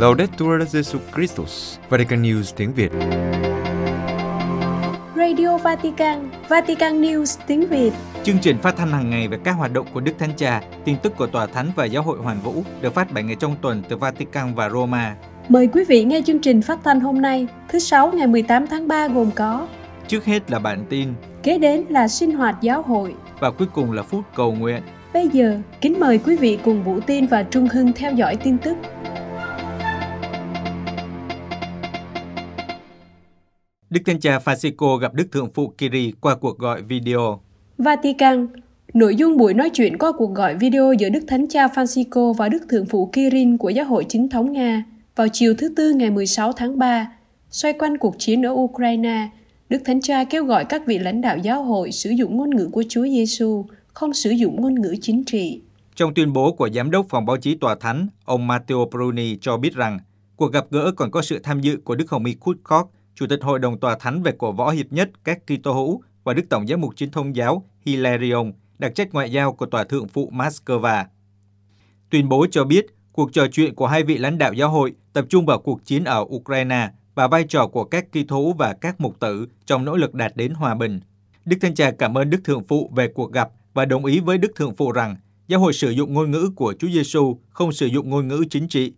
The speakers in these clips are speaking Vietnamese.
Laudetur Jesu Christus, Vatican News tiếng Việt. Radio Vatican, Vatican News tiếng Việt. Chương trình phát thanh hàng ngày về các hoạt động của Đức Thánh Cha, tin tức của Tòa Thánh và Giáo hội Hoàn Vũ được phát 7 ngày trong tuần từ Vatican và Roma. Mời quý vị nghe chương trình phát thanh hôm nay, thứ Sáu ngày 18 tháng 3 gồm có Trước hết là bản tin, Kế đến là sinh hoạt giáo hội. và cuối cùng là phút cầu nguyện. Bây giờ, kính mời quý vị cùng Vũ Tin và Trung Hưng theo dõi tin tức. Đức Thánh Cha Francisco gặp Đức Thượng phụ Kiri qua cuộc gọi video. Vatican Nội dung buổi nói chuyện qua cuộc gọi video giữa Đức Thánh Cha Francisco và Đức Thượng phụ Kirin của Giáo hội Chính thống Nga vào chiều thứ Tư ngày 16 tháng 3, xoay quanh cuộc chiến ở Ukraine, Đức Thánh Cha kêu gọi các vị lãnh đạo giáo hội sử dụng ngôn ngữ của Chúa Giêsu, không sử dụng ngôn ngữ chính trị. Trong tuyên bố của Giám đốc Phòng Báo chí Tòa Thánh, ông Matteo Bruni cho biết rằng cuộc gặp gỡ còn có sự tham dự của Đức Hồng Y Kutkok, Chủ tịch Hội đồng Tòa Thánh về cổ võ hiệp nhất các Kitô hữu và Đức Tổng giám mục chính thông giáo Hilarion, đặc trách ngoại giao của Tòa Thượng phụ Moscow. Tuyên bố cho biết cuộc trò chuyện của hai vị lãnh đạo giáo hội tập trung vào cuộc chiến ở Ukraine và vai trò của các Kitô hữu và các mục tử trong nỗ lực đạt đến hòa bình. Đức Thanh Cha cảm ơn Đức Thượng phụ về cuộc gặp và đồng ý với Đức Thượng phụ rằng giáo hội sử dụng ngôn ngữ của Chúa Giêsu, không sử dụng ngôn ngữ chính trị.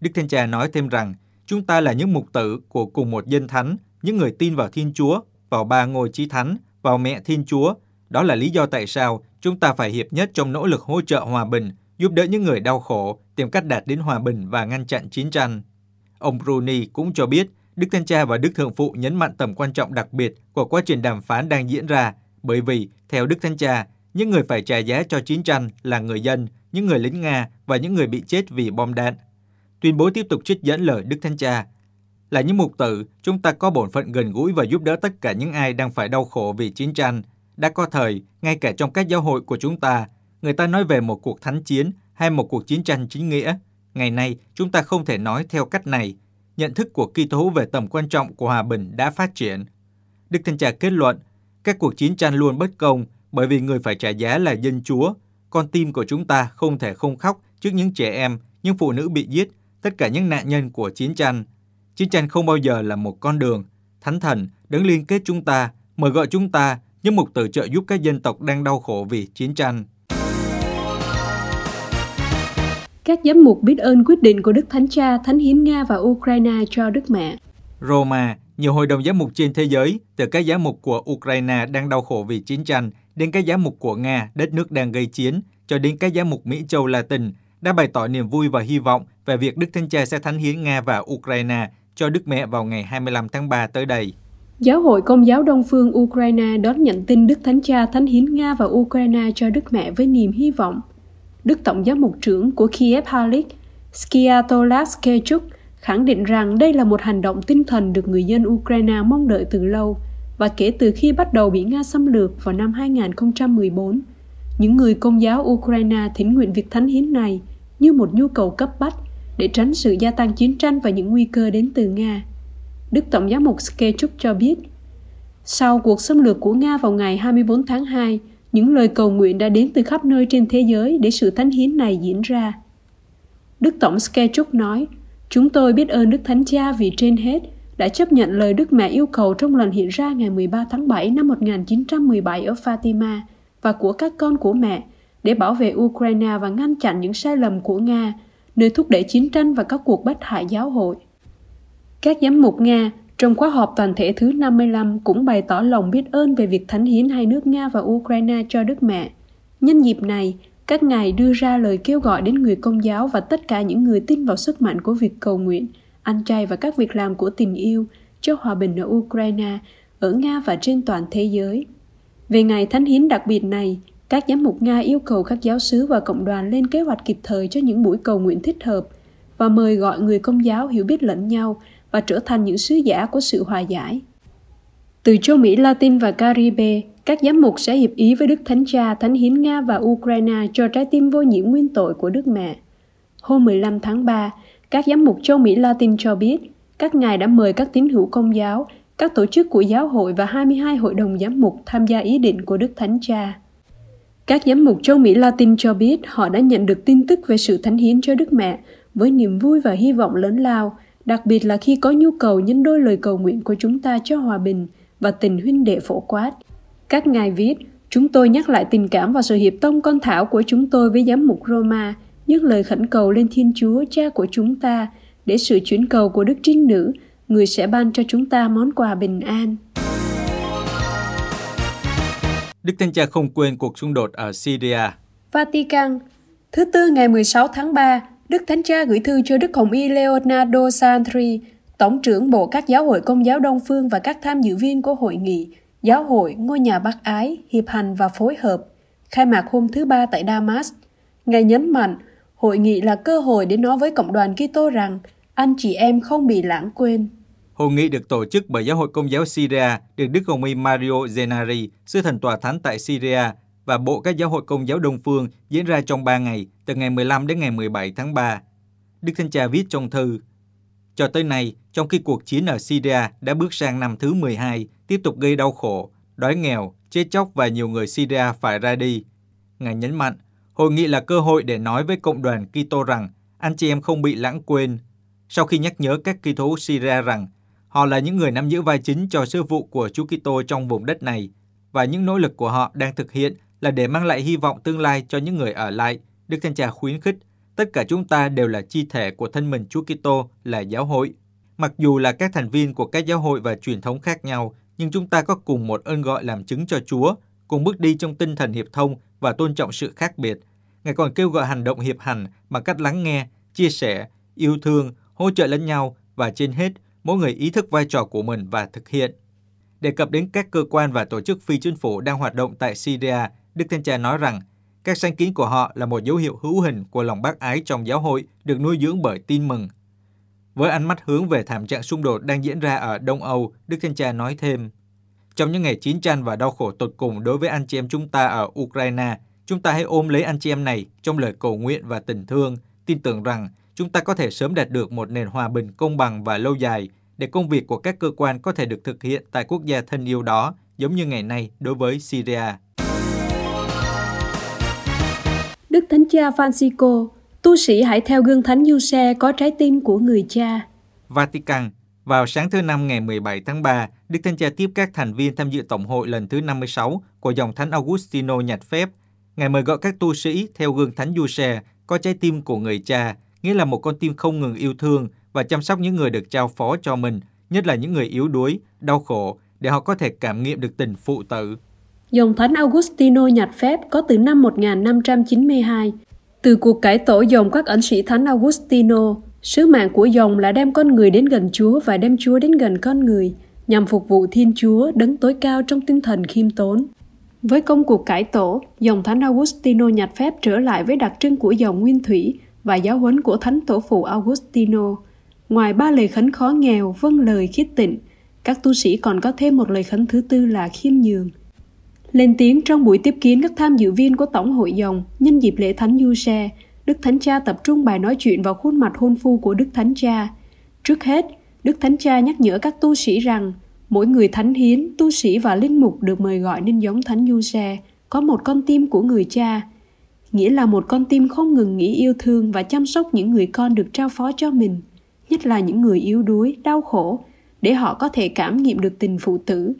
Đức Thanh Cha nói thêm rằng chúng ta là những mục tử của cùng một dân thánh, những người tin vào Thiên Chúa, vào ba ngôi chí thánh, vào mẹ Thiên Chúa. Đó là lý do tại sao chúng ta phải hiệp nhất trong nỗ lực hỗ trợ hòa bình, giúp đỡ những người đau khổ, tìm cách đạt đến hòa bình và ngăn chặn chiến tranh. Ông Bruni cũng cho biết Đức Thanh Cha và Đức Thượng Phụ nhấn mạnh tầm quan trọng đặc biệt của quá trình đàm phán đang diễn ra, bởi vì, theo Đức Thanh Cha, những người phải trả giá cho chiến tranh là người dân, những người lính Nga và những người bị chết vì bom đạn. Tuyên bố tiếp tục trích dẫn lời Đức Thánh Cha. Là những mục tử, chúng ta có bổn phận gần gũi và giúp đỡ tất cả những ai đang phải đau khổ vì chiến tranh. Đã có thời, ngay cả trong các giáo hội của chúng ta, người ta nói về một cuộc thánh chiến hay một cuộc chiến tranh chính nghĩa. Ngày nay, chúng ta không thể nói theo cách này. Nhận thức của Kitô hữu về tầm quan trọng của hòa bình đã phát triển. Đức Thanh Cha kết luận, các cuộc chiến tranh luôn bất công bởi vì người phải trả giá là dân Chúa. Con tim của chúng ta không thể không khóc trước những trẻ em, những phụ nữ bị giết, tất cả những nạn nhân của chiến tranh. Chiến tranh không bao giờ là một con đường. Thánh thần đứng liên kết chúng ta, mời gọi chúng ta, những mục tử trợ giúp các dân tộc đang đau khổ vì chiến tranh. Các giám mục biết ơn quyết định của Đức Thánh Cha Thánh Hiến Nga và Ukraine cho Đức Mẹ. Roma, nhiều hội đồng giám mục trên thế giới, từ các giám mục của Ukraine đang đau khổ vì chiến tranh, đến các giám mục của Nga, đất nước đang gây chiến, cho đến các giám mục Mỹ Châu Latin, đã bày tỏ niềm vui và hy vọng về việc Đức Thánh Cha sẽ thánh hiến Nga và Ukraine cho Đức Mẹ vào ngày 25 tháng 3 tới đây. Giáo hội Công giáo Đông phương Ukraine đón nhận tin Đức Thánh Cha Thánh hiến Nga và Ukraine cho Đức Mẹ với niềm hy vọng. Đức Tổng giám mục trưởng của Kiev Halik, Skiatolas Kechuk, khẳng định rằng đây là một hành động tinh thần được người dân Ukraine mong đợi từ lâu và kể từ khi bắt đầu bị Nga xâm lược vào năm 2014, những người công giáo Ukraine thỉnh nguyện việc thánh hiến này như một nhu cầu cấp bách để tránh sự gia tăng chiến tranh và những nguy cơ đến từ Nga. Đức Tổng giám mục Skechuk cho biết, sau cuộc xâm lược của Nga vào ngày 24 tháng 2, những lời cầu nguyện đã đến từ khắp nơi trên thế giới để sự thánh hiến này diễn ra. Đức Tổng Skechuk nói, Chúng tôi biết ơn Đức Thánh Cha vì trên hết đã chấp nhận lời Đức Mẹ yêu cầu trong lần hiện ra ngày 13 tháng 7 năm 1917 ở Fatima và của các con của mẹ để bảo vệ Ukraine và ngăn chặn những sai lầm của Nga, nơi thúc đẩy chiến tranh và các cuộc bắt hại giáo hội. Các giám mục Nga trong khóa họp toàn thể thứ 55 cũng bày tỏ lòng biết ơn về việc thánh hiến hai nước Nga và Ukraine cho Đức Mẹ. Nhân dịp này, các ngài đưa ra lời kêu gọi đến người công giáo và tất cả những người tin vào sức mạnh của việc cầu nguyện, ăn chay và các việc làm của tình yêu cho hòa bình ở Ukraine, ở Nga và trên toàn thế giới. Về ngày thánh hiến đặc biệt này, các giám mục Nga yêu cầu các giáo sứ và cộng đoàn lên kế hoạch kịp thời cho những buổi cầu nguyện thích hợp và mời gọi người công giáo hiểu biết lẫn nhau và trở thành những sứ giả của sự hòa giải. Từ châu Mỹ Latin và Caribe, các giám mục sẽ hiệp ý với Đức Thánh Cha Thánh Hiến Nga và Ukraine cho trái tim vô nhiễm nguyên tội của Đức Mẹ. Hôm 15 tháng 3, các giám mục châu Mỹ Latin cho biết các ngài đã mời các tín hữu công giáo, các tổ chức của giáo hội và 22 hội đồng giám mục tham gia ý định của Đức Thánh Cha. Các giám mục châu Mỹ Latin cho biết họ đã nhận được tin tức về sự thánh hiến cho Đức Mẹ với niềm vui và hy vọng lớn lao, đặc biệt là khi có nhu cầu nhân đôi lời cầu nguyện của chúng ta cho hòa bình và tình huynh đệ phổ quát. Các ngài viết, chúng tôi nhắc lại tình cảm và sự hiệp tông con thảo của chúng tôi với giám mục Roma, nhắc lời khẩn cầu lên Thiên Chúa, cha của chúng ta, để sự chuyển cầu của Đức Trinh Nữ, người sẽ ban cho chúng ta món quà bình an. Đức Thánh Cha không quên cuộc xung đột ở Syria. Vatican Thứ Tư ngày 16 tháng 3, Đức Thánh Cha gửi thư cho Đức Hồng Y Leonardo Santri, Tổng trưởng Bộ các giáo hội Công giáo Đông Phương và các tham dự viên của hội nghị Giáo hội Ngôi nhà Bác Ái, Hiệp hành và Phối hợp, khai mạc hôm thứ Ba tại Damas. Ngài nhấn mạnh, hội nghị là cơ hội để nói với cộng đoàn Kitô rằng anh chị em không bị lãng quên. Hội nghị được tổ chức bởi Giáo hội Công giáo Syria được Đức Hồng Y Mario Zenari, sư thần tòa thánh tại Syria và Bộ các giáo hội Công giáo Đông Phương diễn ra trong 3 ngày, từ ngày 15 đến ngày 17 tháng 3. Đức Thánh Cha viết trong thư, Cho tới nay, trong khi cuộc chiến ở Syria đã bước sang năm thứ 12, tiếp tục gây đau khổ, đói nghèo, chết chóc và nhiều người Syria phải ra đi. Ngài nhấn mạnh, hội nghị là cơ hội để nói với cộng đoàn Kitô rằng anh chị em không bị lãng quên. Sau khi nhắc nhớ các Kitô Syria rằng họ là những người nắm giữ vai chính cho sứ vụ của Chúa Kitô trong vùng đất này và những nỗ lực của họ đang thực hiện là để mang lại hy vọng tương lai cho những người ở lại. Đức Thánh Cha khuyến khích, tất cả chúng ta đều là chi thể của thân mình Chúa Kitô là giáo hội. Mặc dù là các thành viên của các giáo hội và truyền thống khác nhau, nhưng chúng ta có cùng một ơn gọi làm chứng cho Chúa, cùng bước đi trong tinh thần hiệp thông và tôn trọng sự khác biệt. Ngài còn kêu gọi hành động hiệp hành bằng cách lắng nghe, chia sẻ, yêu thương, hỗ trợ lẫn nhau và trên hết, mỗi người ý thức vai trò của mình và thực hiện. Đề cập đến các cơ quan và tổ chức phi chính phủ đang hoạt động tại Syria, Đức Thánh Cha nói rằng các sáng kiến của họ là một dấu hiệu hữu hình của lòng bác ái trong giáo hội được nuôi dưỡng bởi tin mừng. Với ánh mắt hướng về thảm trạng xung đột đang diễn ra ở Đông Âu, Đức Thánh Cha nói thêm, trong những ngày chiến tranh và đau khổ tột cùng đối với anh chị em chúng ta ở Ukraine, chúng ta hãy ôm lấy anh chị em này trong lời cầu nguyện và tình thương, tin tưởng rằng chúng ta có thể sớm đạt được một nền hòa bình công bằng và lâu dài để công việc của các cơ quan có thể được thực hiện tại quốc gia thân yêu đó, giống như ngày nay đối với Syria. Đức Thánh Cha Francisco, tu sĩ hãy theo gương Thánh Du Xe có trái tim của người cha. Vatican, vào sáng thứ Năm ngày 17 tháng 3, Đức Thánh Cha tiếp các thành viên tham dự Tổng hội lần thứ 56 của dòng Thánh Augustino nhặt phép. Ngài mời gọi các tu sĩ theo gương Thánh Du Xe có trái tim của người cha, nghĩa là một con tim không ngừng yêu thương và chăm sóc những người được trao phó cho mình, nhất là những người yếu đuối, đau khổ, để họ có thể cảm nghiệm được tình phụ tử. Dòng Thánh Augustino nhặt phép có từ năm 1592. Từ cuộc cải tổ dòng các ẩn sĩ Thánh Augustino, sứ mạng của dòng là đem con người đến gần Chúa và đem Chúa đến gần con người, nhằm phục vụ Thiên Chúa đấng tối cao trong tinh thần khiêm tốn. Với công cuộc cải tổ, dòng Thánh Augustino nhặt phép trở lại với đặc trưng của dòng nguyên thủy và giáo huấn của Thánh Tổ phụ Augustino. Ngoài ba lời khấn khó nghèo, vâng lời khiết tịnh, các tu sĩ còn có thêm một lời khấn thứ tư là khiêm nhường – lên tiếng trong buổi tiếp kiến các tham dự viên của Tổng hội dòng nhân dịp lễ Thánh Du Xe, Đức Thánh Cha tập trung bài nói chuyện vào khuôn mặt hôn phu của Đức Thánh Cha. Trước hết, Đức Thánh Cha nhắc nhở các tu sĩ rằng mỗi người thánh hiến, tu sĩ và linh mục được mời gọi nên giống Thánh Du Xe, có một con tim của người cha, nghĩa là một con tim không ngừng nghĩ yêu thương và chăm sóc những người con được trao phó cho mình, nhất là những người yếu đuối, đau khổ, để họ có thể cảm nghiệm được tình phụ tử.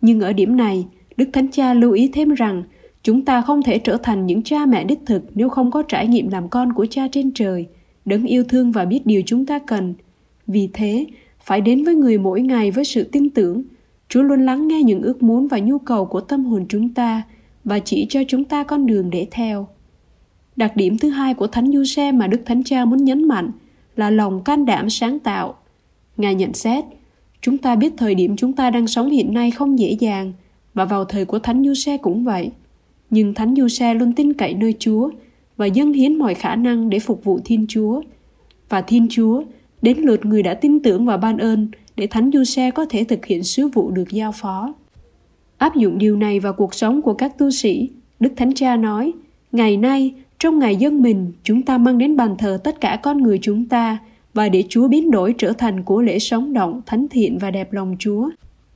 Nhưng ở điểm này, Đức Thánh Cha lưu ý thêm rằng chúng ta không thể trở thành những cha mẹ đích thực nếu không có trải nghiệm làm con của cha trên trời, đấng yêu thương và biết điều chúng ta cần. Vì thế, phải đến với người mỗi ngày với sự tin tưởng. Chúa luôn lắng nghe những ước muốn và nhu cầu của tâm hồn chúng ta và chỉ cho chúng ta con đường để theo. Đặc điểm thứ hai của Thánh Du Xe mà Đức Thánh Cha muốn nhấn mạnh là lòng can đảm sáng tạo. Ngài nhận xét, chúng ta biết thời điểm chúng ta đang sống hiện nay không dễ dàng – và vào thời của Thánh Du Xe cũng vậy. Nhưng Thánh Du Xe luôn tin cậy nơi Chúa và dâng hiến mọi khả năng để phục vụ Thiên Chúa. Và Thiên Chúa đến lượt người đã tin tưởng và ban ơn để Thánh Du Xe có thể thực hiện sứ vụ được giao phó. Áp dụng điều này vào cuộc sống của các tu sĩ, Đức Thánh Cha nói, Ngày nay, trong ngày dân mình, chúng ta mang đến bàn thờ tất cả con người chúng ta và để Chúa biến đổi trở thành của lễ sống động, thánh thiện và đẹp lòng Chúa.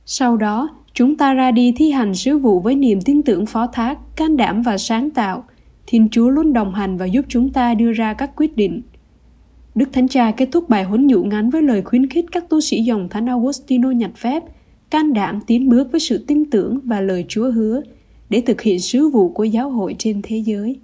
Sau đó, Chúng ta ra đi thi hành sứ vụ với niềm tin tưởng phó thác, can đảm và sáng tạo. Thiên Chúa luôn đồng hành và giúp chúng ta đưa ra các quyết định. Đức Thánh Cha kết thúc bài huấn dụ ngắn với lời khuyến khích các tu sĩ dòng Thánh Augustino nhặt phép, can đảm tiến bước với sự tin tưởng và lời Chúa hứa để thực hiện sứ vụ của giáo hội trên thế giới.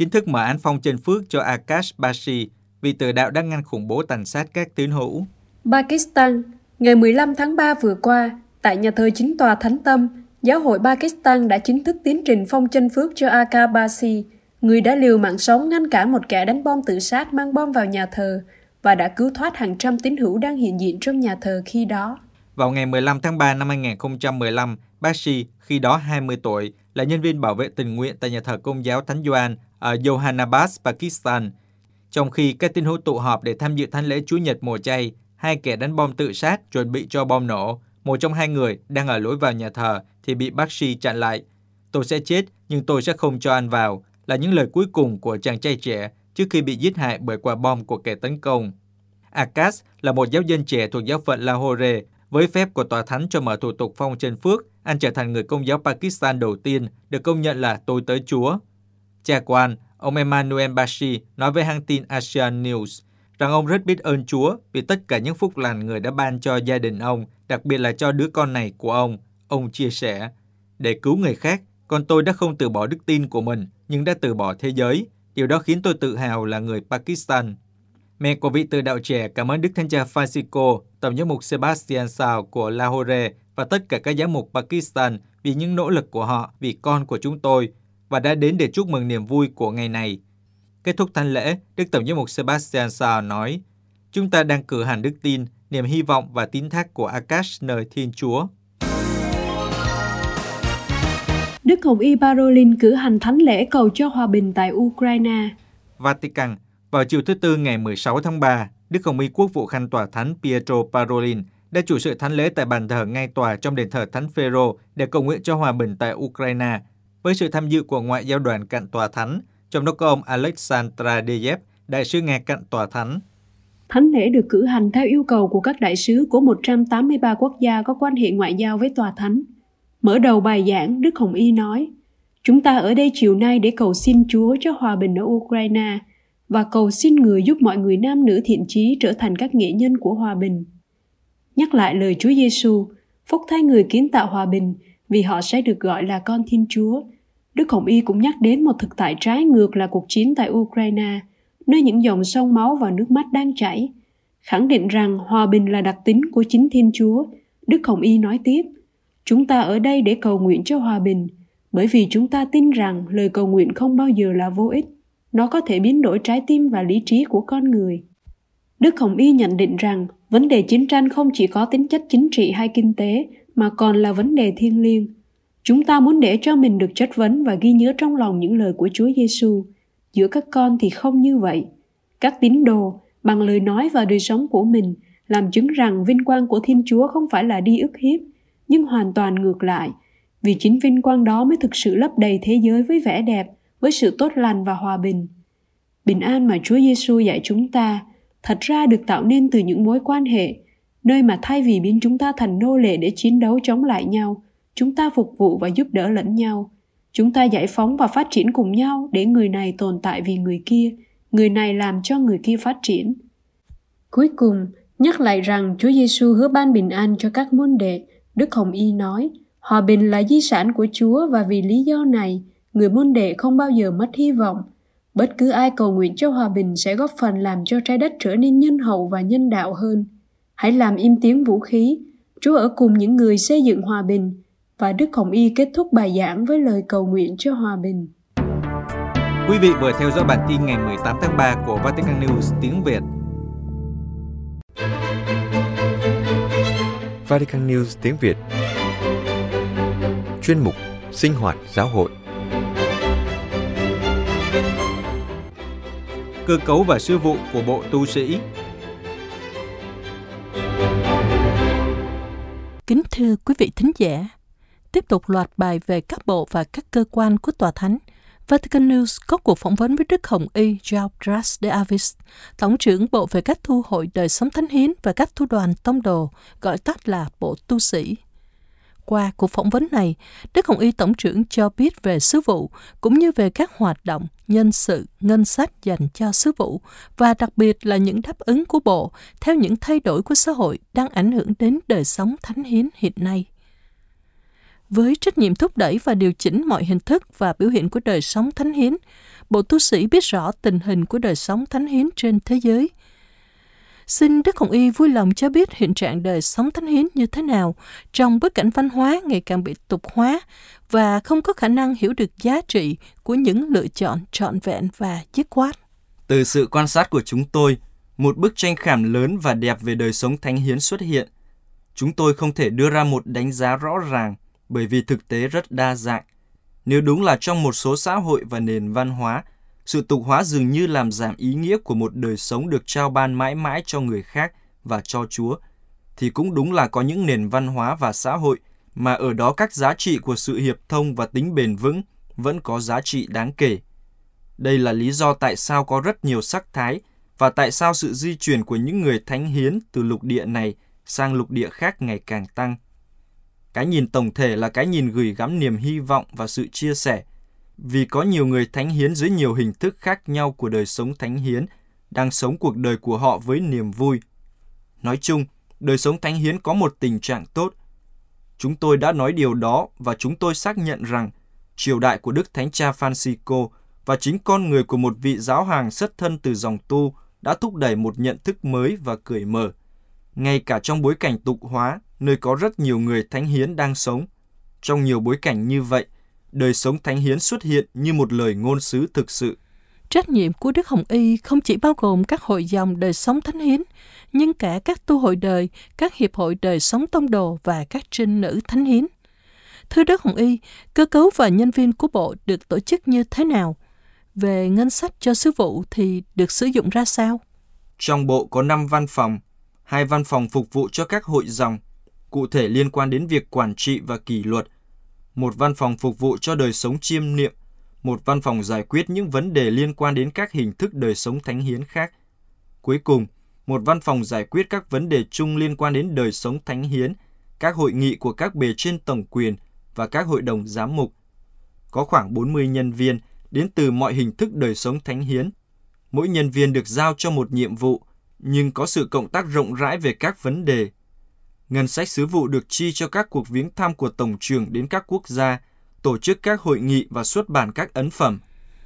Chính thức mở án phong chân phước cho Akash Bashi vì tự đạo đang ngăn khủng bố tàn sát các tín hữu. Pakistan, ngày 15 tháng 3 vừa qua, tại nhà thờ chính tòa Thánh Tâm, Giáo hội Pakistan đã chính thức tiến trình phong chân phước cho Akash Bashi, người đã liều mạng sống ngăn cản một kẻ đánh bom tự sát mang bom vào nhà thờ và đã cứu thoát hàng trăm tín hữu đang hiện diện trong nhà thờ khi đó. Vào ngày 15 tháng 3 năm 2015, Bashi, khi đó 20 tuổi, là nhân viên bảo vệ tình nguyện tại nhà thờ công giáo Thánh Doan ở Johanabad, Pakistan. Trong khi các tín hữu tụ họp để tham dự thánh lễ Chúa Nhật mùa chay, hai kẻ đánh bom tự sát chuẩn bị cho bom nổ. Một trong hai người đang ở lối vào nhà thờ thì bị bác sĩ chặn lại. Tôi sẽ chết, nhưng tôi sẽ không cho anh vào, là những lời cuối cùng của chàng trai trẻ trước khi bị giết hại bởi quả bom của kẻ tấn công. Akash là một giáo dân trẻ thuộc giáo phận Lahore với phép của tòa thánh cho mở thủ tục phong chân phước, anh trở thành người công giáo Pakistan đầu tiên được công nhận là tôi tới Chúa. Cha của anh, ông Emmanuel Bashi, nói với hãng tin Asian News rằng ông rất biết ơn Chúa vì tất cả những phúc lành người đã ban cho gia đình ông, đặc biệt là cho đứa con này của ông. Ông chia sẻ, để cứu người khác, con tôi đã không từ bỏ đức tin của mình, nhưng đã từ bỏ thế giới. Điều đó khiến tôi tự hào là người Pakistan. Mẹ của vị từ đạo trẻ cảm ơn Đức Thánh Cha Francisco, Tổng giám mục Sebastian Sao của Lahore và tất cả các giám mục Pakistan vì những nỗ lực của họ vì con của chúng tôi và đã đến để chúc mừng niềm vui của ngày này. Kết thúc thánh lễ, Đức Tổng giám mục Sebastian Sao nói, Chúng ta đang cử hành đức tin, niềm hy vọng và tín thác của Akash nơi Thiên Chúa. Đức Hồng Y Parolin cử hành thánh lễ cầu cho hòa bình tại Ukraine. Vatican, vào chiều thứ Tư ngày 16 tháng 3, Đức Hồng Y Quốc vụ Khanh Tòa Thánh Pietro Parolin đã chủ sự thánh lễ tại bàn thờ ngay tòa trong đền thờ Thánh Phêrô để cầu nguyện cho hòa bình tại Ukraine, với sự tham dự của ngoại giao đoàn cạnh tòa thánh, trong đó có ông Alexandra Deyev, đại sứ Nga cạnh tòa thánh. Thánh lễ được cử hành theo yêu cầu của các đại sứ của 183 quốc gia có quan hệ ngoại giao với tòa thánh. Mở đầu bài giảng, Đức Hồng Y nói, Chúng ta ở đây chiều nay để cầu xin Chúa cho hòa bình ở Ukraine và cầu xin người giúp mọi người nam nữ thiện trí trở thành các nghệ nhân của hòa bình. Nhắc lại lời Chúa Giêsu, phúc thay người kiến tạo hòa bình vì họ sẽ được gọi là con Thiên Chúa. Đức Hồng Y cũng nhắc đến một thực tại trái ngược là cuộc chiến tại Ukraine, nơi những dòng sông máu và nước mắt đang chảy. Khẳng định rằng hòa bình là đặc tính của chính Thiên Chúa, Đức Hồng Y nói tiếp – Chúng ta ở đây để cầu nguyện cho hòa bình, bởi vì chúng ta tin rằng lời cầu nguyện không bao giờ là vô ích. Nó có thể biến đổi trái tim và lý trí của con người. Đức Hồng Y nhận định rằng vấn đề chiến tranh không chỉ có tính chất chính trị hay kinh tế mà còn là vấn đề thiêng liêng. Chúng ta muốn để cho mình được chất vấn và ghi nhớ trong lòng những lời của Chúa Giêsu. Giữa các con thì không như vậy. Các tín đồ bằng lời nói và đời sống của mình làm chứng rằng vinh quang của Thiên Chúa không phải là đi ức hiếp nhưng hoàn toàn ngược lại, vì chính vinh quang đó mới thực sự lấp đầy thế giới với vẻ đẹp, với sự tốt lành và hòa bình. Bình an mà Chúa Giêsu dạy chúng ta thật ra được tạo nên từ những mối quan hệ, nơi mà thay vì biến chúng ta thành nô lệ để chiến đấu chống lại nhau, chúng ta phục vụ và giúp đỡ lẫn nhau. Chúng ta giải phóng và phát triển cùng nhau để người này tồn tại vì người kia, người này làm cho người kia phát triển. Cuối cùng, nhắc lại rằng Chúa Giêsu hứa ban bình an cho các môn đệ Đức Hồng Y nói, hòa bình là di sản của Chúa và vì lý do này, người môn đệ không bao giờ mất hy vọng. Bất cứ ai cầu nguyện cho hòa bình sẽ góp phần làm cho trái đất trở nên nhân hậu và nhân đạo hơn. Hãy làm im tiếng vũ khí, Chúa ở cùng những người xây dựng hòa bình. Và Đức Hồng Y kết thúc bài giảng với lời cầu nguyện cho hòa bình. Quý vị vừa theo dõi bản tin ngày 18 tháng 3 của Vatican News tiếng Việt. Vatican News tiếng Việt Chuyên mục Sinh hoạt giáo hội Cơ cấu và sư vụ của Bộ Tu sĩ Kính thưa quý vị thính giả, tiếp tục loạt bài về các bộ và các cơ quan của Tòa Thánh – Vatican News có cuộc phỏng vấn với Đức Hồng Y Georges de Avis, Tổng trưởng Bộ về các thu hội đời sống thánh hiến và các thu đoàn tông đồ, gọi tắt là Bộ Tu sĩ. Qua cuộc phỏng vấn này, Đức Hồng Y Tổng trưởng cho biết về sứ vụ, cũng như về các hoạt động, nhân sự, ngân sách dành cho sứ vụ, và đặc biệt là những đáp ứng của Bộ theo những thay đổi của xã hội đang ảnh hưởng đến đời sống thánh hiến hiện nay. Với trách nhiệm thúc đẩy và điều chỉnh mọi hình thức và biểu hiện của đời sống thánh hiến, Bộ tu sĩ biết rõ tình hình của đời sống thánh hiến trên thế giới. Xin Đức Hồng Y vui lòng cho biết hiện trạng đời sống thánh hiến như thế nào trong bối cảnh văn hóa ngày càng bị tục hóa và không có khả năng hiểu được giá trị của những lựa chọn trọn vẹn và dứt khoát. Từ sự quan sát của chúng tôi, một bức tranh khảm lớn và đẹp về đời sống thánh hiến xuất hiện. Chúng tôi không thể đưa ra một đánh giá rõ ràng bởi vì thực tế rất đa dạng. Nếu đúng là trong một số xã hội và nền văn hóa, sự tục hóa dường như làm giảm ý nghĩa của một đời sống được trao ban mãi mãi cho người khác và cho Chúa, thì cũng đúng là có những nền văn hóa và xã hội mà ở đó các giá trị của sự hiệp thông và tính bền vững vẫn có giá trị đáng kể. Đây là lý do tại sao có rất nhiều sắc thái và tại sao sự di chuyển của những người thánh hiến từ lục địa này sang lục địa khác ngày càng tăng. Cái nhìn tổng thể là cái nhìn gửi gắm niềm hy vọng và sự chia sẻ, vì có nhiều người thánh hiến dưới nhiều hình thức khác nhau của đời sống thánh hiến đang sống cuộc đời của họ với niềm vui. Nói chung, đời sống thánh hiến có một tình trạng tốt. Chúng tôi đã nói điều đó và chúng tôi xác nhận rằng triều đại của Đức Thánh Cha Francisco và chính con người của một vị giáo hoàng xuất thân từ dòng tu đã thúc đẩy một nhận thức mới và cởi mở. Ngay cả trong bối cảnh tục hóa, nơi có rất nhiều người thánh hiến đang sống. Trong nhiều bối cảnh như vậy, đời sống thánh hiến xuất hiện như một lời ngôn sứ thực sự. Trách nhiệm của Đức Hồng Y không chỉ bao gồm các hội dòng đời sống thánh hiến, nhưng cả các tu hội đời, các hiệp hội đời sống tông đồ và các trinh nữ thánh hiến. Thưa Đức Hồng Y, cơ cấu và nhân viên của bộ được tổ chức như thế nào? Về ngân sách cho sứ vụ thì được sử dụng ra sao? Trong bộ có 5 văn phòng, hai văn phòng phục vụ cho các hội dòng, cụ thể liên quan đến việc quản trị và kỷ luật, một văn phòng phục vụ cho đời sống chiêm niệm, một văn phòng giải quyết những vấn đề liên quan đến các hình thức đời sống thánh hiến khác. Cuối cùng, một văn phòng giải quyết các vấn đề chung liên quan đến đời sống thánh hiến, các hội nghị của các bề trên tổng quyền và các hội đồng giám mục. Có khoảng 40 nhân viên đến từ mọi hình thức đời sống thánh hiến. Mỗi nhân viên được giao cho một nhiệm vụ, nhưng có sự cộng tác rộng rãi về các vấn đề Ngân sách sứ vụ được chi cho các cuộc viếng thăm của Tổng trưởng đến các quốc gia, tổ chức các hội nghị và xuất bản các ấn phẩm.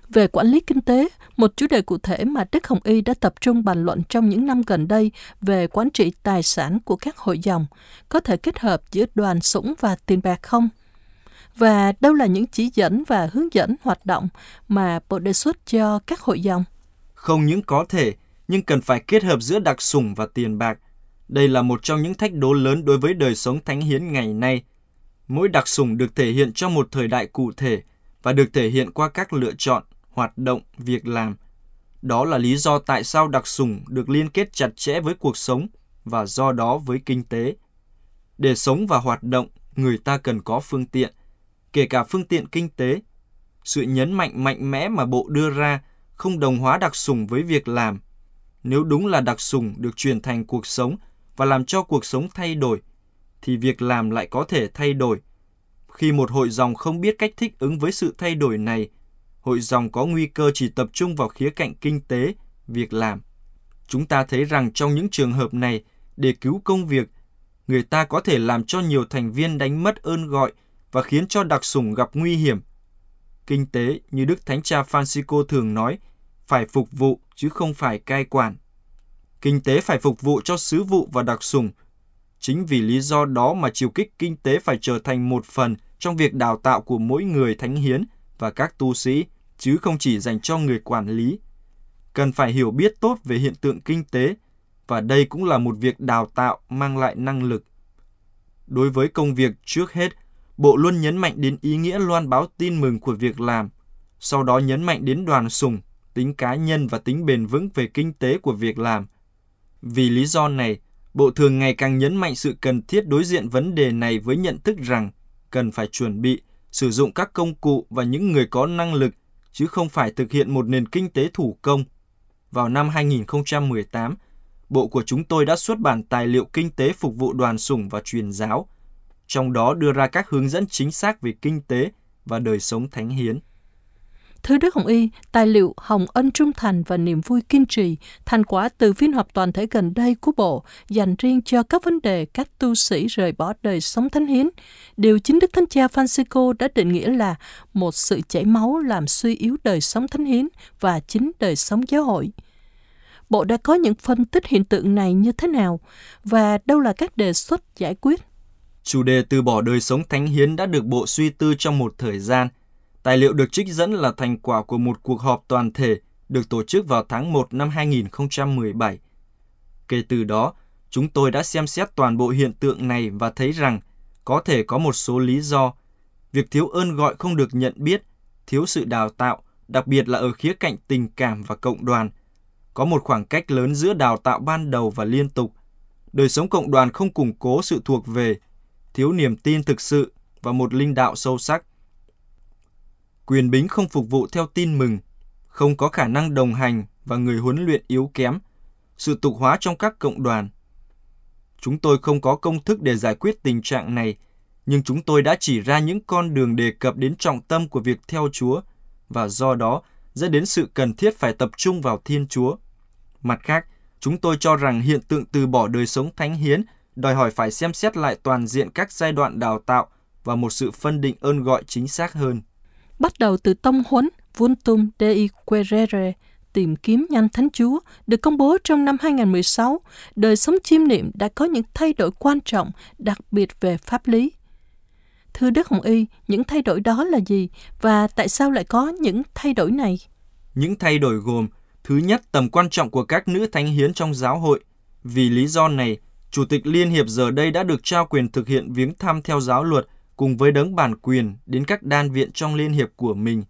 Về quản lý kinh tế, một chủ đề cụ thể mà Đức Hồng Y đã tập trung bàn luận trong những năm gần đây về quản trị tài sản của các hội dòng, có thể kết hợp giữa đoàn sủng và tiền bạc không? Và đâu là những chỉ dẫn và hướng dẫn hoạt động mà Bộ đề xuất cho các hội dòng? Không những có thể, nhưng cần phải kết hợp giữa đặc sủng và tiền bạc đây là một trong những thách đố lớn đối với đời sống thánh hiến ngày nay. Mỗi đặc sủng được thể hiện trong một thời đại cụ thể và được thể hiện qua các lựa chọn, hoạt động, việc làm. Đó là lý do tại sao đặc sủng được liên kết chặt chẽ với cuộc sống và do đó với kinh tế. Để sống và hoạt động, người ta cần có phương tiện, kể cả phương tiện kinh tế. Sự nhấn mạnh mạnh mẽ mà Bộ đưa ra không đồng hóa đặc sủng với việc làm. Nếu đúng là đặc sủng được truyền thành cuộc sống và làm cho cuộc sống thay đổi, thì việc làm lại có thể thay đổi. Khi một hội dòng không biết cách thích ứng với sự thay đổi này, hội dòng có nguy cơ chỉ tập trung vào khía cạnh kinh tế, việc làm. Chúng ta thấy rằng trong những trường hợp này, để cứu công việc, người ta có thể làm cho nhiều thành viên đánh mất ơn gọi và khiến cho đặc sủng gặp nguy hiểm. Kinh tế, như Đức Thánh Cha Francisco thường nói, phải phục vụ chứ không phải cai quản. Kinh tế phải phục vụ cho sứ vụ và đặc sủng. Chính vì lý do đó mà chiều kích kinh tế phải trở thành một phần trong việc đào tạo của mỗi người thánh hiến và các tu sĩ, chứ không chỉ dành cho người quản lý. Cần phải hiểu biết tốt về hiện tượng kinh tế, và đây cũng là một việc đào tạo mang lại năng lực. Đối với công việc trước hết, Bộ luôn nhấn mạnh đến ý nghĩa loan báo tin mừng của việc làm, sau đó nhấn mạnh đến đoàn sùng, tính cá nhân và tính bền vững về kinh tế của việc làm. Vì lý do này, Bộ thường ngày càng nhấn mạnh sự cần thiết đối diện vấn đề này với nhận thức rằng cần phải chuẩn bị, sử dụng các công cụ và những người có năng lực, chứ không phải thực hiện một nền kinh tế thủ công. Vào năm 2018, Bộ của chúng tôi đã xuất bản tài liệu kinh tế phục vụ đoàn sủng và truyền giáo. trong đó đưa ra các hướng dẫn chính xác về kinh tế và đời sống thánh hiến. Thưa Đức Hồng Y, tài liệu Hồng Ân Trung Thành và Niềm Vui Kiên Trì, thành quả từ phiên họp toàn thể gần đây của Bộ dành riêng cho các vấn đề các tu sĩ rời bỏ đời sống thánh hiến, điều chính Đức Thánh Cha Francisco đã định nghĩa là một sự chảy máu làm suy yếu đời sống thánh hiến và chính đời sống giáo hội. Bộ đã có những phân tích hiện tượng này như thế nào và đâu là các đề xuất giải quyết? Chủ đề từ bỏ đời sống thánh hiến đã được Bộ suy tư trong một thời gian – Tài liệu được trích dẫn là thành quả của một cuộc họp toàn thể được tổ chức vào tháng 1 năm 2017. Kể từ đó, chúng tôi đã xem xét toàn bộ hiện tượng này và thấy rằng có thể có một số lý do. Việc thiếu ơn gọi không được nhận biết, thiếu sự đào tạo, đặc biệt là ở khía cạnh tình cảm và cộng đoàn. Có một khoảng cách lớn giữa đào tạo ban đầu và liên tục. Đời sống cộng đoàn không củng cố sự thuộc về, thiếu niềm tin thực sự và một linh đạo sâu sắc quyền bính không phục vụ theo tin mừng, không có khả năng đồng hành và người huấn luyện yếu kém, sự tục hóa trong các cộng đoàn. Chúng tôi không có công thức để giải quyết tình trạng này, nhưng chúng tôi đã chỉ ra những con đường đề cập đến trọng tâm của việc theo Chúa và do đó dẫn đến sự cần thiết phải tập trung vào Thiên Chúa. Mặt khác, chúng tôi cho rằng hiện tượng từ bỏ đời sống thánh hiến đòi hỏi phải xem xét lại toàn diện các giai đoạn đào tạo và một sự phân định ơn gọi chính xác hơn bắt đầu từ tông huấn Vuntum Dei Querere, tìm kiếm nhanh Thánh Chúa, được công bố trong năm 2016, đời sống chiêm niệm đã có những thay đổi quan trọng, đặc biệt về pháp lý. Thưa Đức Hồng Y, những thay đổi đó là gì và tại sao lại có những thay đổi này? Những thay đổi gồm, thứ nhất, tầm quan trọng của các nữ thánh hiến trong giáo hội. Vì lý do này, Chủ tịch Liên hiệp giờ đây đã được trao quyền thực hiện viếng thăm theo giáo luật cùng với đấng bản quyền đến các đan viện trong liên hiệp của mình.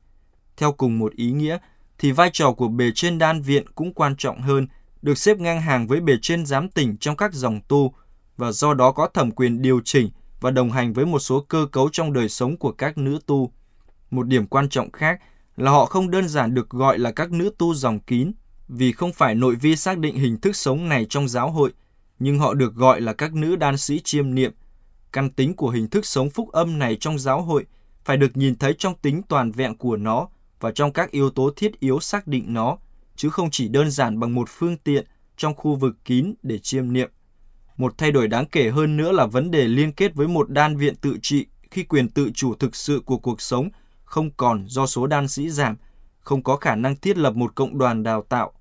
Theo cùng một ý nghĩa, thì vai trò của bề trên đan viện cũng quan trọng hơn, được xếp ngang hàng với bề trên giám tỉnh trong các dòng tu và do đó có thẩm quyền điều chỉnh và đồng hành với một số cơ cấu trong đời sống của các nữ tu. Một điểm quan trọng khác là họ không đơn giản được gọi là các nữ tu dòng kín, vì không phải nội vi xác định hình thức sống này trong giáo hội, nhưng họ được gọi là các nữ đan sĩ chiêm niệm, Căn tính của hình thức sống phúc âm này trong giáo hội phải được nhìn thấy trong tính toàn vẹn của nó và trong các yếu tố thiết yếu xác định nó, chứ không chỉ đơn giản bằng một phương tiện trong khu vực kín để chiêm niệm. Một thay đổi đáng kể hơn nữa là vấn đề liên kết với một đan viện tự trị khi quyền tự chủ thực sự của cuộc sống không còn do số đan sĩ giảm, không có khả năng thiết lập một cộng đoàn đào tạo.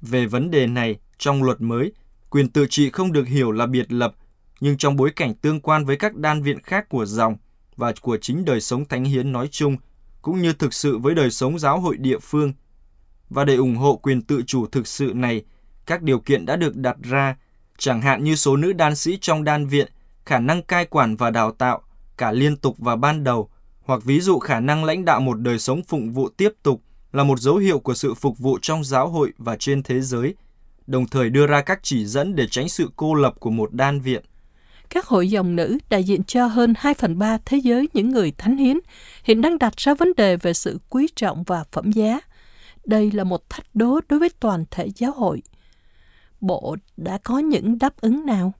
Về vấn đề này, trong luật mới, quyền tự trị không được hiểu là biệt lập nhưng trong bối cảnh tương quan với các đan viện khác của dòng và của chính đời sống thánh hiến nói chung, cũng như thực sự với đời sống giáo hội địa phương. Và để ủng hộ quyền tự chủ thực sự này, các điều kiện đã được đặt ra, chẳng hạn như số nữ đan sĩ trong đan viện, khả năng cai quản và đào tạo, cả liên tục và ban đầu, hoặc ví dụ khả năng lãnh đạo một đời sống phụng vụ tiếp tục là một dấu hiệu của sự phục vụ trong giáo hội và trên thế giới, đồng thời đưa ra các chỉ dẫn để tránh sự cô lập của một đan viện các hội dòng nữ đại diện cho hơn 2 phần 3 thế giới những người thánh hiến, hiện đang đặt ra vấn đề về sự quý trọng và phẩm giá. Đây là một thách đố đối với toàn thể giáo hội. Bộ đã có những đáp ứng nào?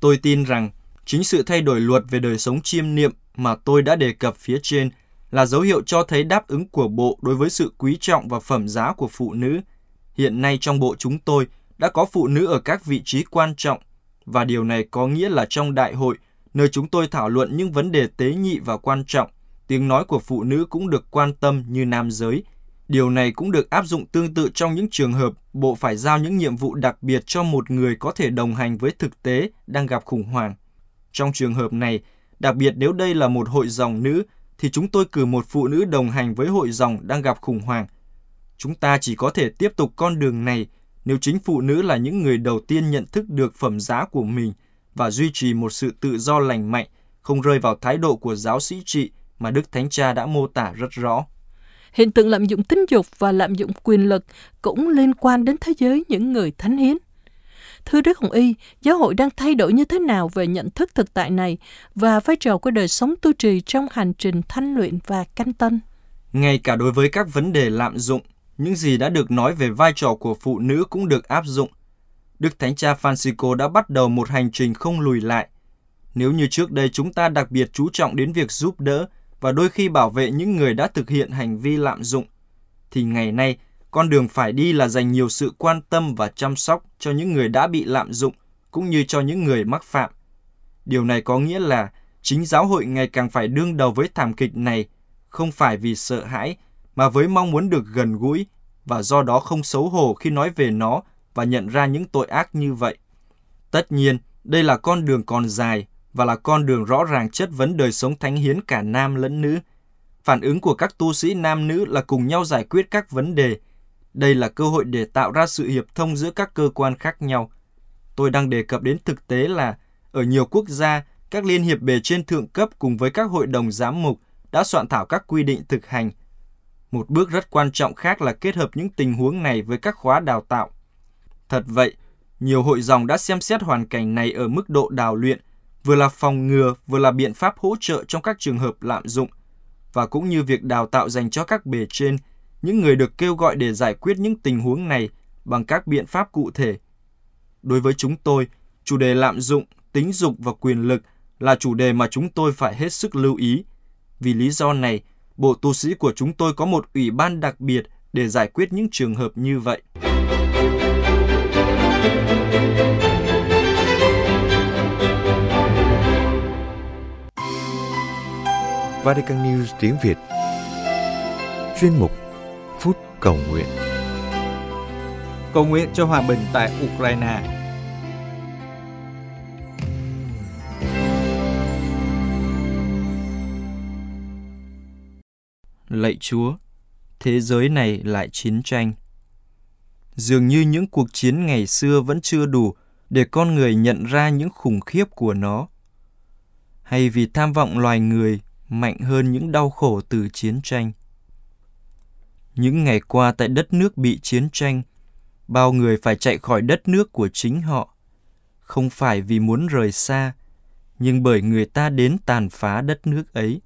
Tôi tin rằng chính sự thay đổi luật về đời sống chiêm niệm mà tôi đã đề cập phía trên là dấu hiệu cho thấy đáp ứng của Bộ đối với sự quý trọng và phẩm giá của phụ nữ. Hiện nay trong Bộ chúng tôi đã có phụ nữ ở các vị trí quan trọng và điều này có nghĩa là trong đại hội, nơi chúng tôi thảo luận những vấn đề tế nhị và quan trọng, tiếng nói của phụ nữ cũng được quan tâm như nam giới. Điều này cũng được áp dụng tương tự trong những trường hợp Bộ phải giao những nhiệm vụ đặc biệt cho một người có thể đồng hành với thực tế đang gặp khủng hoảng. Trong trường hợp này, đặc biệt nếu đây là một hội dòng nữ, thì chúng tôi cử một phụ nữ đồng hành với hội dòng đang gặp khủng hoảng. Chúng ta chỉ có thể tiếp tục con đường này nếu chính phụ nữ là những người đầu tiên nhận thức được phẩm giá của mình và duy trì một sự tự do lành mạnh, không rơi vào thái độ của giáo sĩ trị mà Đức Thánh Cha đã mô tả rất rõ. Hiện tượng lạm dụng tính dục và lạm dụng quyền lực cũng liên quan đến thế giới những người thánh hiến. Thưa Đức Hồng Y, giáo hội đang thay đổi như thế nào về nhận thức thực tại này và vai trò của đời sống tu trì trong hành trình thanh luyện và canh tân? Ngay cả đối với các vấn đề lạm dụng, những gì đã được nói về vai trò của phụ nữ cũng được áp dụng. Đức Thánh Cha Francisco đã bắt đầu một hành trình không lùi lại. Nếu như trước đây chúng ta đặc biệt chú trọng đến việc giúp đỡ và đôi khi bảo vệ những người đã thực hiện hành vi lạm dụng, thì ngày nay con đường phải đi là dành nhiều sự quan tâm và chăm sóc cho những người đã bị lạm dụng cũng như cho những người mắc phạm. Điều này có nghĩa là chính giáo hội ngày càng phải đương đầu với thảm kịch này, không phải vì sợ hãi, mà với mong muốn được gần gũi và do đó không xấu hổ khi nói về nó và nhận ra những tội ác như vậy. Tất nhiên, đây là con đường còn dài và là con đường rõ ràng chất vấn đời sống thánh hiến cả nam lẫn nữ. Phản ứng của các tu sĩ nam nữ là cùng nhau giải quyết các vấn đề. Đây là cơ hội để tạo ra sự hiệp thông giữa các cơ quan khác nhau. Tôi đang đề cập đến thực tế là ở nhiều quốc gia, các liên hiệp bề trên thượng cấp cùng với các hội đồng giám mục đã soạn thảo các quy định thực hành. Một bước rất quan trọng khác là kết hợp những tình huống này với các khóa đào tạo. Thật vậy, nhiều hội dòng đã xem xét hoàn cảnh này ở mức độ đào luyện, vừa là phòng ngừa, vừa là biện pháp hỗ trợ trong các trường hợp lạm dụng, và cũng như việc đào tạo dành cho các bề trên, những người được kêu gọi để giải quyết những tình huống này bằng các biện pháp cụ thể. Đối với chúng tôi, chủ đề lạm dụng, tính dục và quyền lực là chủ đề mà chúng tôi phải hết sức lưu ý. Vì lý do này, bộ tu sĩ của chúng tôi có một ủy ban đặc biệt để giải quyết những trường hợp như vậy. Vatican News tiếng Việt. Chuyên mục Phút Cầu Nguyện. Cầu nguyện cho hòa bình tại Ukraine Lạy Chúa, thế giới này lại chiến tranh. Dường như những cuộc chiến ngày xưa vẫn chưa đủ để con người nhận ra những khủng khiếp của nó. Hay vì tham vọng loài người mạnh hơn những đau khổ từ chiến tranh. Những ngày qua tại đất nước bị chiến tranh, bao người phải chạy khỏi đất nước của chính họ, không phải vì muốn rời xa, nhưng bởi người ta đến tàn phá đất nước ấy.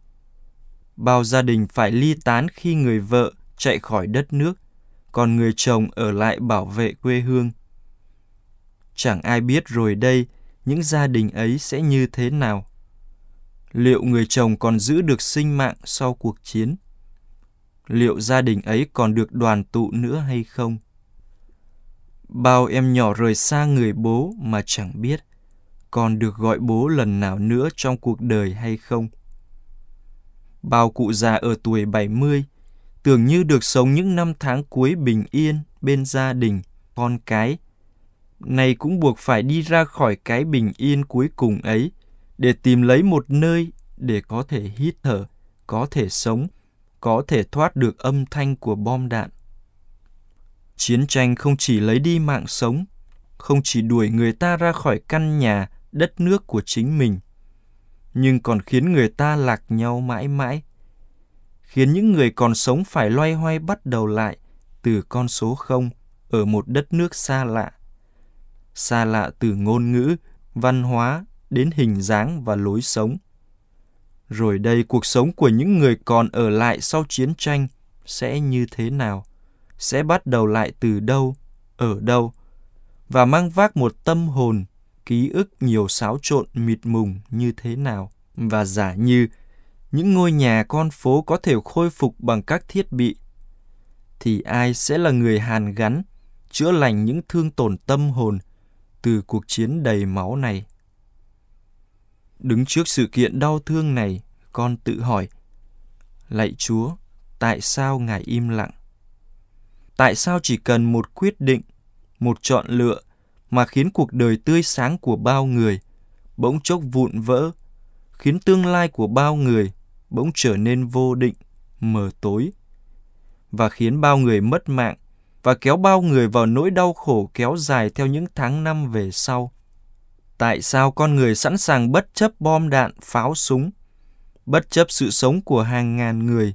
Bao gia đình phải ly tán khi người vợ chạy khỏi đất nước, còn người chồng ở lại bảo vệ quê hương. Chẳng ai biết rồi đây những gia đình ấy sẽ như thế nào liệu người chồng còn giữ được sinh mạng sau cuộc chiến? Liệu gia đình ấy còn được đoàn tụ nữa hay không? Bao em nhỏ rời xa người bố mà chẳng biết còn được gọi bố lần nào nữa trong cuộc đời hay không? Bao cụ già ở tuổi 70 tưởng như được sống những năm tháng cuối bình yên bên gia đình, con cái. Này cũng buộc phải đi ra khỏi cái bình yên cuối cùng ấy để tìm lấy một nơi để có thể hít thở, có thể sống, có thể thoát được âm thanh của bom đạn. Chiến tranh không chỉ lấy đi mạng sống, không chỉ đuổi người ta ra khỏi căn nhà, đất nước của chính mình, nhưng còn khiến người ta lạc nhau mãi mãi, khiến những người còn sống phải loay hoay bắt đầu lại từ con số không ở một đất nước xa lạ. Xa lạ từ ngôn ngữ, văn hóa, đến hình dáng và lối sống. Rồi đây cuộc sống của những người còn ở lại sau chiến tranh sẽ như thế nào? Sẽ bắt đầu lại từ đâu? Ở đâu? Và mang vác một tâm hồn, ký ức nhiều xáo trộn mịt mùng như thế nào? Và giả như những ngôi nhà con phố có thể khôi phục bằng các thiết bị, thì ai sẽ là người hàn gắn, chữa lành những thương tổn tâm hồn từ cuộc chiến đầy máu này? Đứng trước sự kiện đau thương này, con tự hỏi, Lạy Chúa, tại sao Ngài im lặng? Tại sao chỉ cần một quyết định, một chọn lựa mà khiến cuộc đời tươi sáng của bao người bỗng chốc vụn vỡ, khiến tương lai của bao người bỗng trở nên vô định, mờ tối, và khiến bao người mất mạng và kéo bao người vào nỗi đau khổ kéo dài theo những tháng năm về sau. Tại sao con người sẵn sàng bất chấp bom đạn, pháo súng, bất chấp sự sống của hàng ngàn người,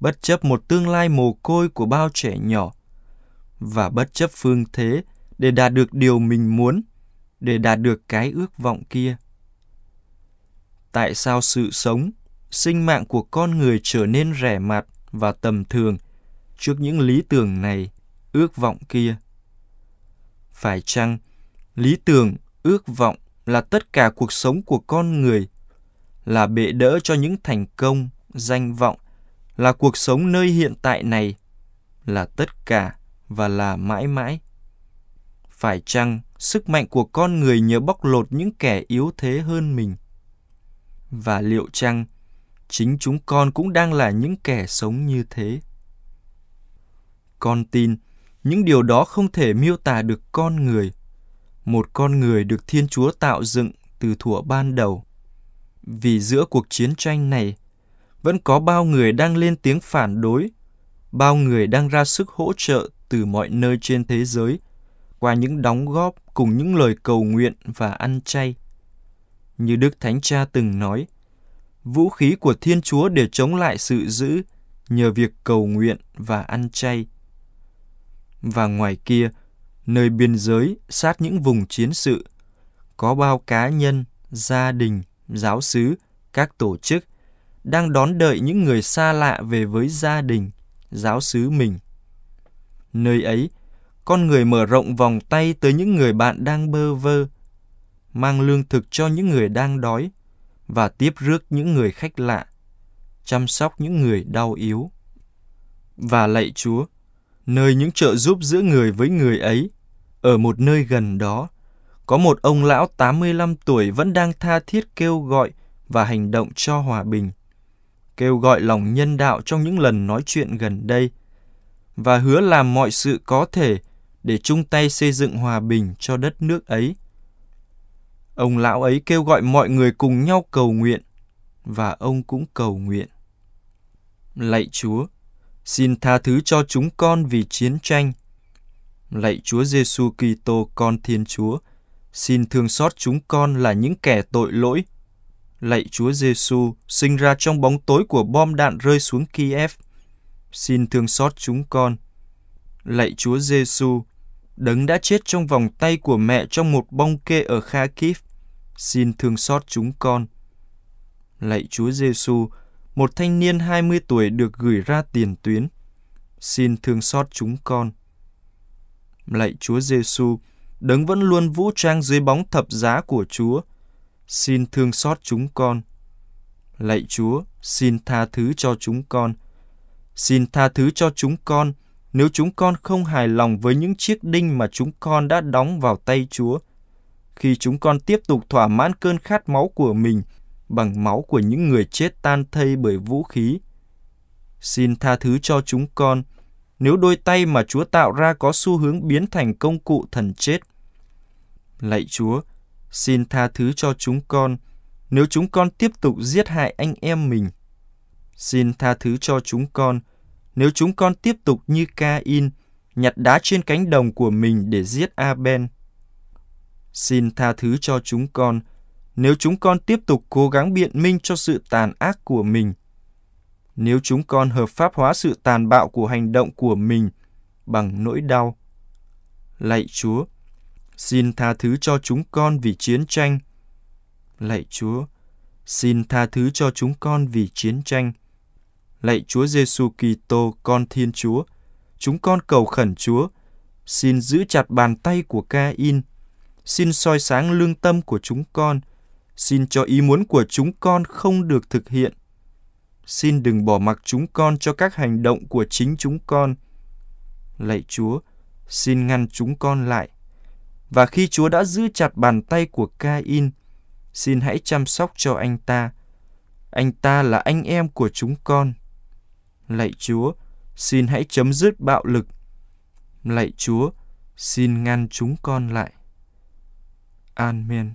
bất chấp một tương lai mồ côi của bao trẻ nhỏ, và bất chấp phương thế để đạt được điều mình muốn, để đạt được cái ước vọng kia. Tại sao sự sống, sinh mạng của con người trở nên rẻ mạt và tầm thường trước những lý tưởng này, ước vọng kia? Phải chăng lý tưởng ước vọng là tất cả cuộc sống của con người, là bệ đỡ cho những thành công, danh vọng, là cuộc sống nơi hiện tại này, là tất cả và là mãi mãi. Phải chăng sức mạnh của con người nhớ bóc lột những kẻ yếu thế hơn mình? Và liệu chăng chính chúng con cũng đang là những kẻ sống như thế? Con tin những điều đó không thể miêu tả được con người. Một con người được Thiên Chúa tạo dựng từ thuở ban đầu. Vì giữa cuộc chiến tranh này, vẫn có bao người đang lên tiếng phản đối, bao người đang ra sức hỗ trợ từ mọi nơi trên thế giới qua những đóng góp cùng những lời cầu nguyện và ăn chay. Như Đức Thánh Cha từng nói, vũ khí của Thiên Chúa để chống lại sự dữ nhờ việc cầu nguyện và ăn chay. Và ngoài kia, nơi biên giới sát những vùng chiến sự, có bao cá nhân, gia đình, giáo xứ, các tổ chức đang đón đợi những người xa lạ về với gia đình, giáo xứ mình. Nơi ấy, con người mở rộng vòng tay tới những người bạn đang bơ vơ, mang lương thực cho những người đang đói và tiếp rước những người khách lạ, chăm sóc những người đau yếu. Và lạy Chúa, nơi những trợ giúp giữa người với người ấy, ở một nơi gần đó, có một ông lão 85 tuổi vẫn đang tha thiết kêu gọi và hành động cho hòa bình. Kêu gọi lòng nhân đạo trong những lần nói chuyện gần đây và hứa làm mọi sự có thể để chung tay xây dựng hòa bình cho đất nước ấy. Ông lão ấy kêu gọi mọi người cùng nhau cầu nguyện và ông cũng cầu nguyện. Lạy Chúa, xin tha thứ cho chúng con vì chiến tranh. Lạy Chúa Giêsu Kitô con Thiên Chúa, xin thương xót chúng con là những kẻ tội lỗi. Lạy Chúa Giêsu, sinh ra trong bóng tối của bom đạn rơi xuống Kiev, xin thương xót chúng con. Lạy Chúa Giêsu, đấng đã chết trong vòng tay của mẹ trong một bong kê ở Kharkiv, xin thương xót chúng con. Lạy Chúa Giêsu, một thanh niên 20 tuổi được gửi ra tiền tuyến, xin thương xót chúng con. Lạy Chúa Giêsu, đấng vẫn luôn vũ trang dưới bóng thập giá của Chúa, xin thương xót chúng con. Lạy Chúa, xin tha thứ cho chúng con. Xin tha thứ cho chúng con nếu chúng con không hài lòng với những chiếc đinh mà chúng con đã đóng vào tay Chúa. Khi chúng con tiếp tục thỏa mãn cơn khát máu của mình bằng máu của những người chết tan thây bởi vũ khí. Xin tha thứ cho chúng con nếu đôi tay mà Chúa tạo ra có xu hướng biến thành công cụ thần chết. Lạy Chúa, xin tha thứ cho chúng con nếu chúng con tiếp tục giết hại anh em mình. Xin tha thứ cho chúng con nếu chúng con tiếp tục như Cain, nhặt đá trên cánh đồng của mình để giết Abel. Xin tha thứ cho chúng con nếu chúng con tiếp tục cố gắng biện minh cho sự tàn ác của mình. Nếu chúng con hợp pháp hóa sự tàn bạo của hành động của mình bằng nỗi đau. Lạy Chúa, xin tha thứ cho chúng con vì chiến tranh. Lạy Chúa, xin tha thứ cho chúng con vì chiến tranh. Lạy Chúa Giêsu Kitô, con Thiên Chúa, chúng con cầu khẩn Chúa, xin giữ chặt bàn tay của Ca-in, xin soi sáng lương tâm của chúng con, xin cho ý muốn của chúng con không được thực hiện. Xin đừng bỏ mặc chúng con cho các hành động của chính chúng con. Lạy Chúa, xin ngăn chúng con lại. Và khi Chúa đã giữ chặt bàn tay của Ca-in, xin hãy chăm sóc cho anh ta. Anh ta là anh em của chúng con. Lạy Chúa, xin hãy chấm dứt bạo lực. Lạy Chúa, xin ngăn chúng con lại. Amen.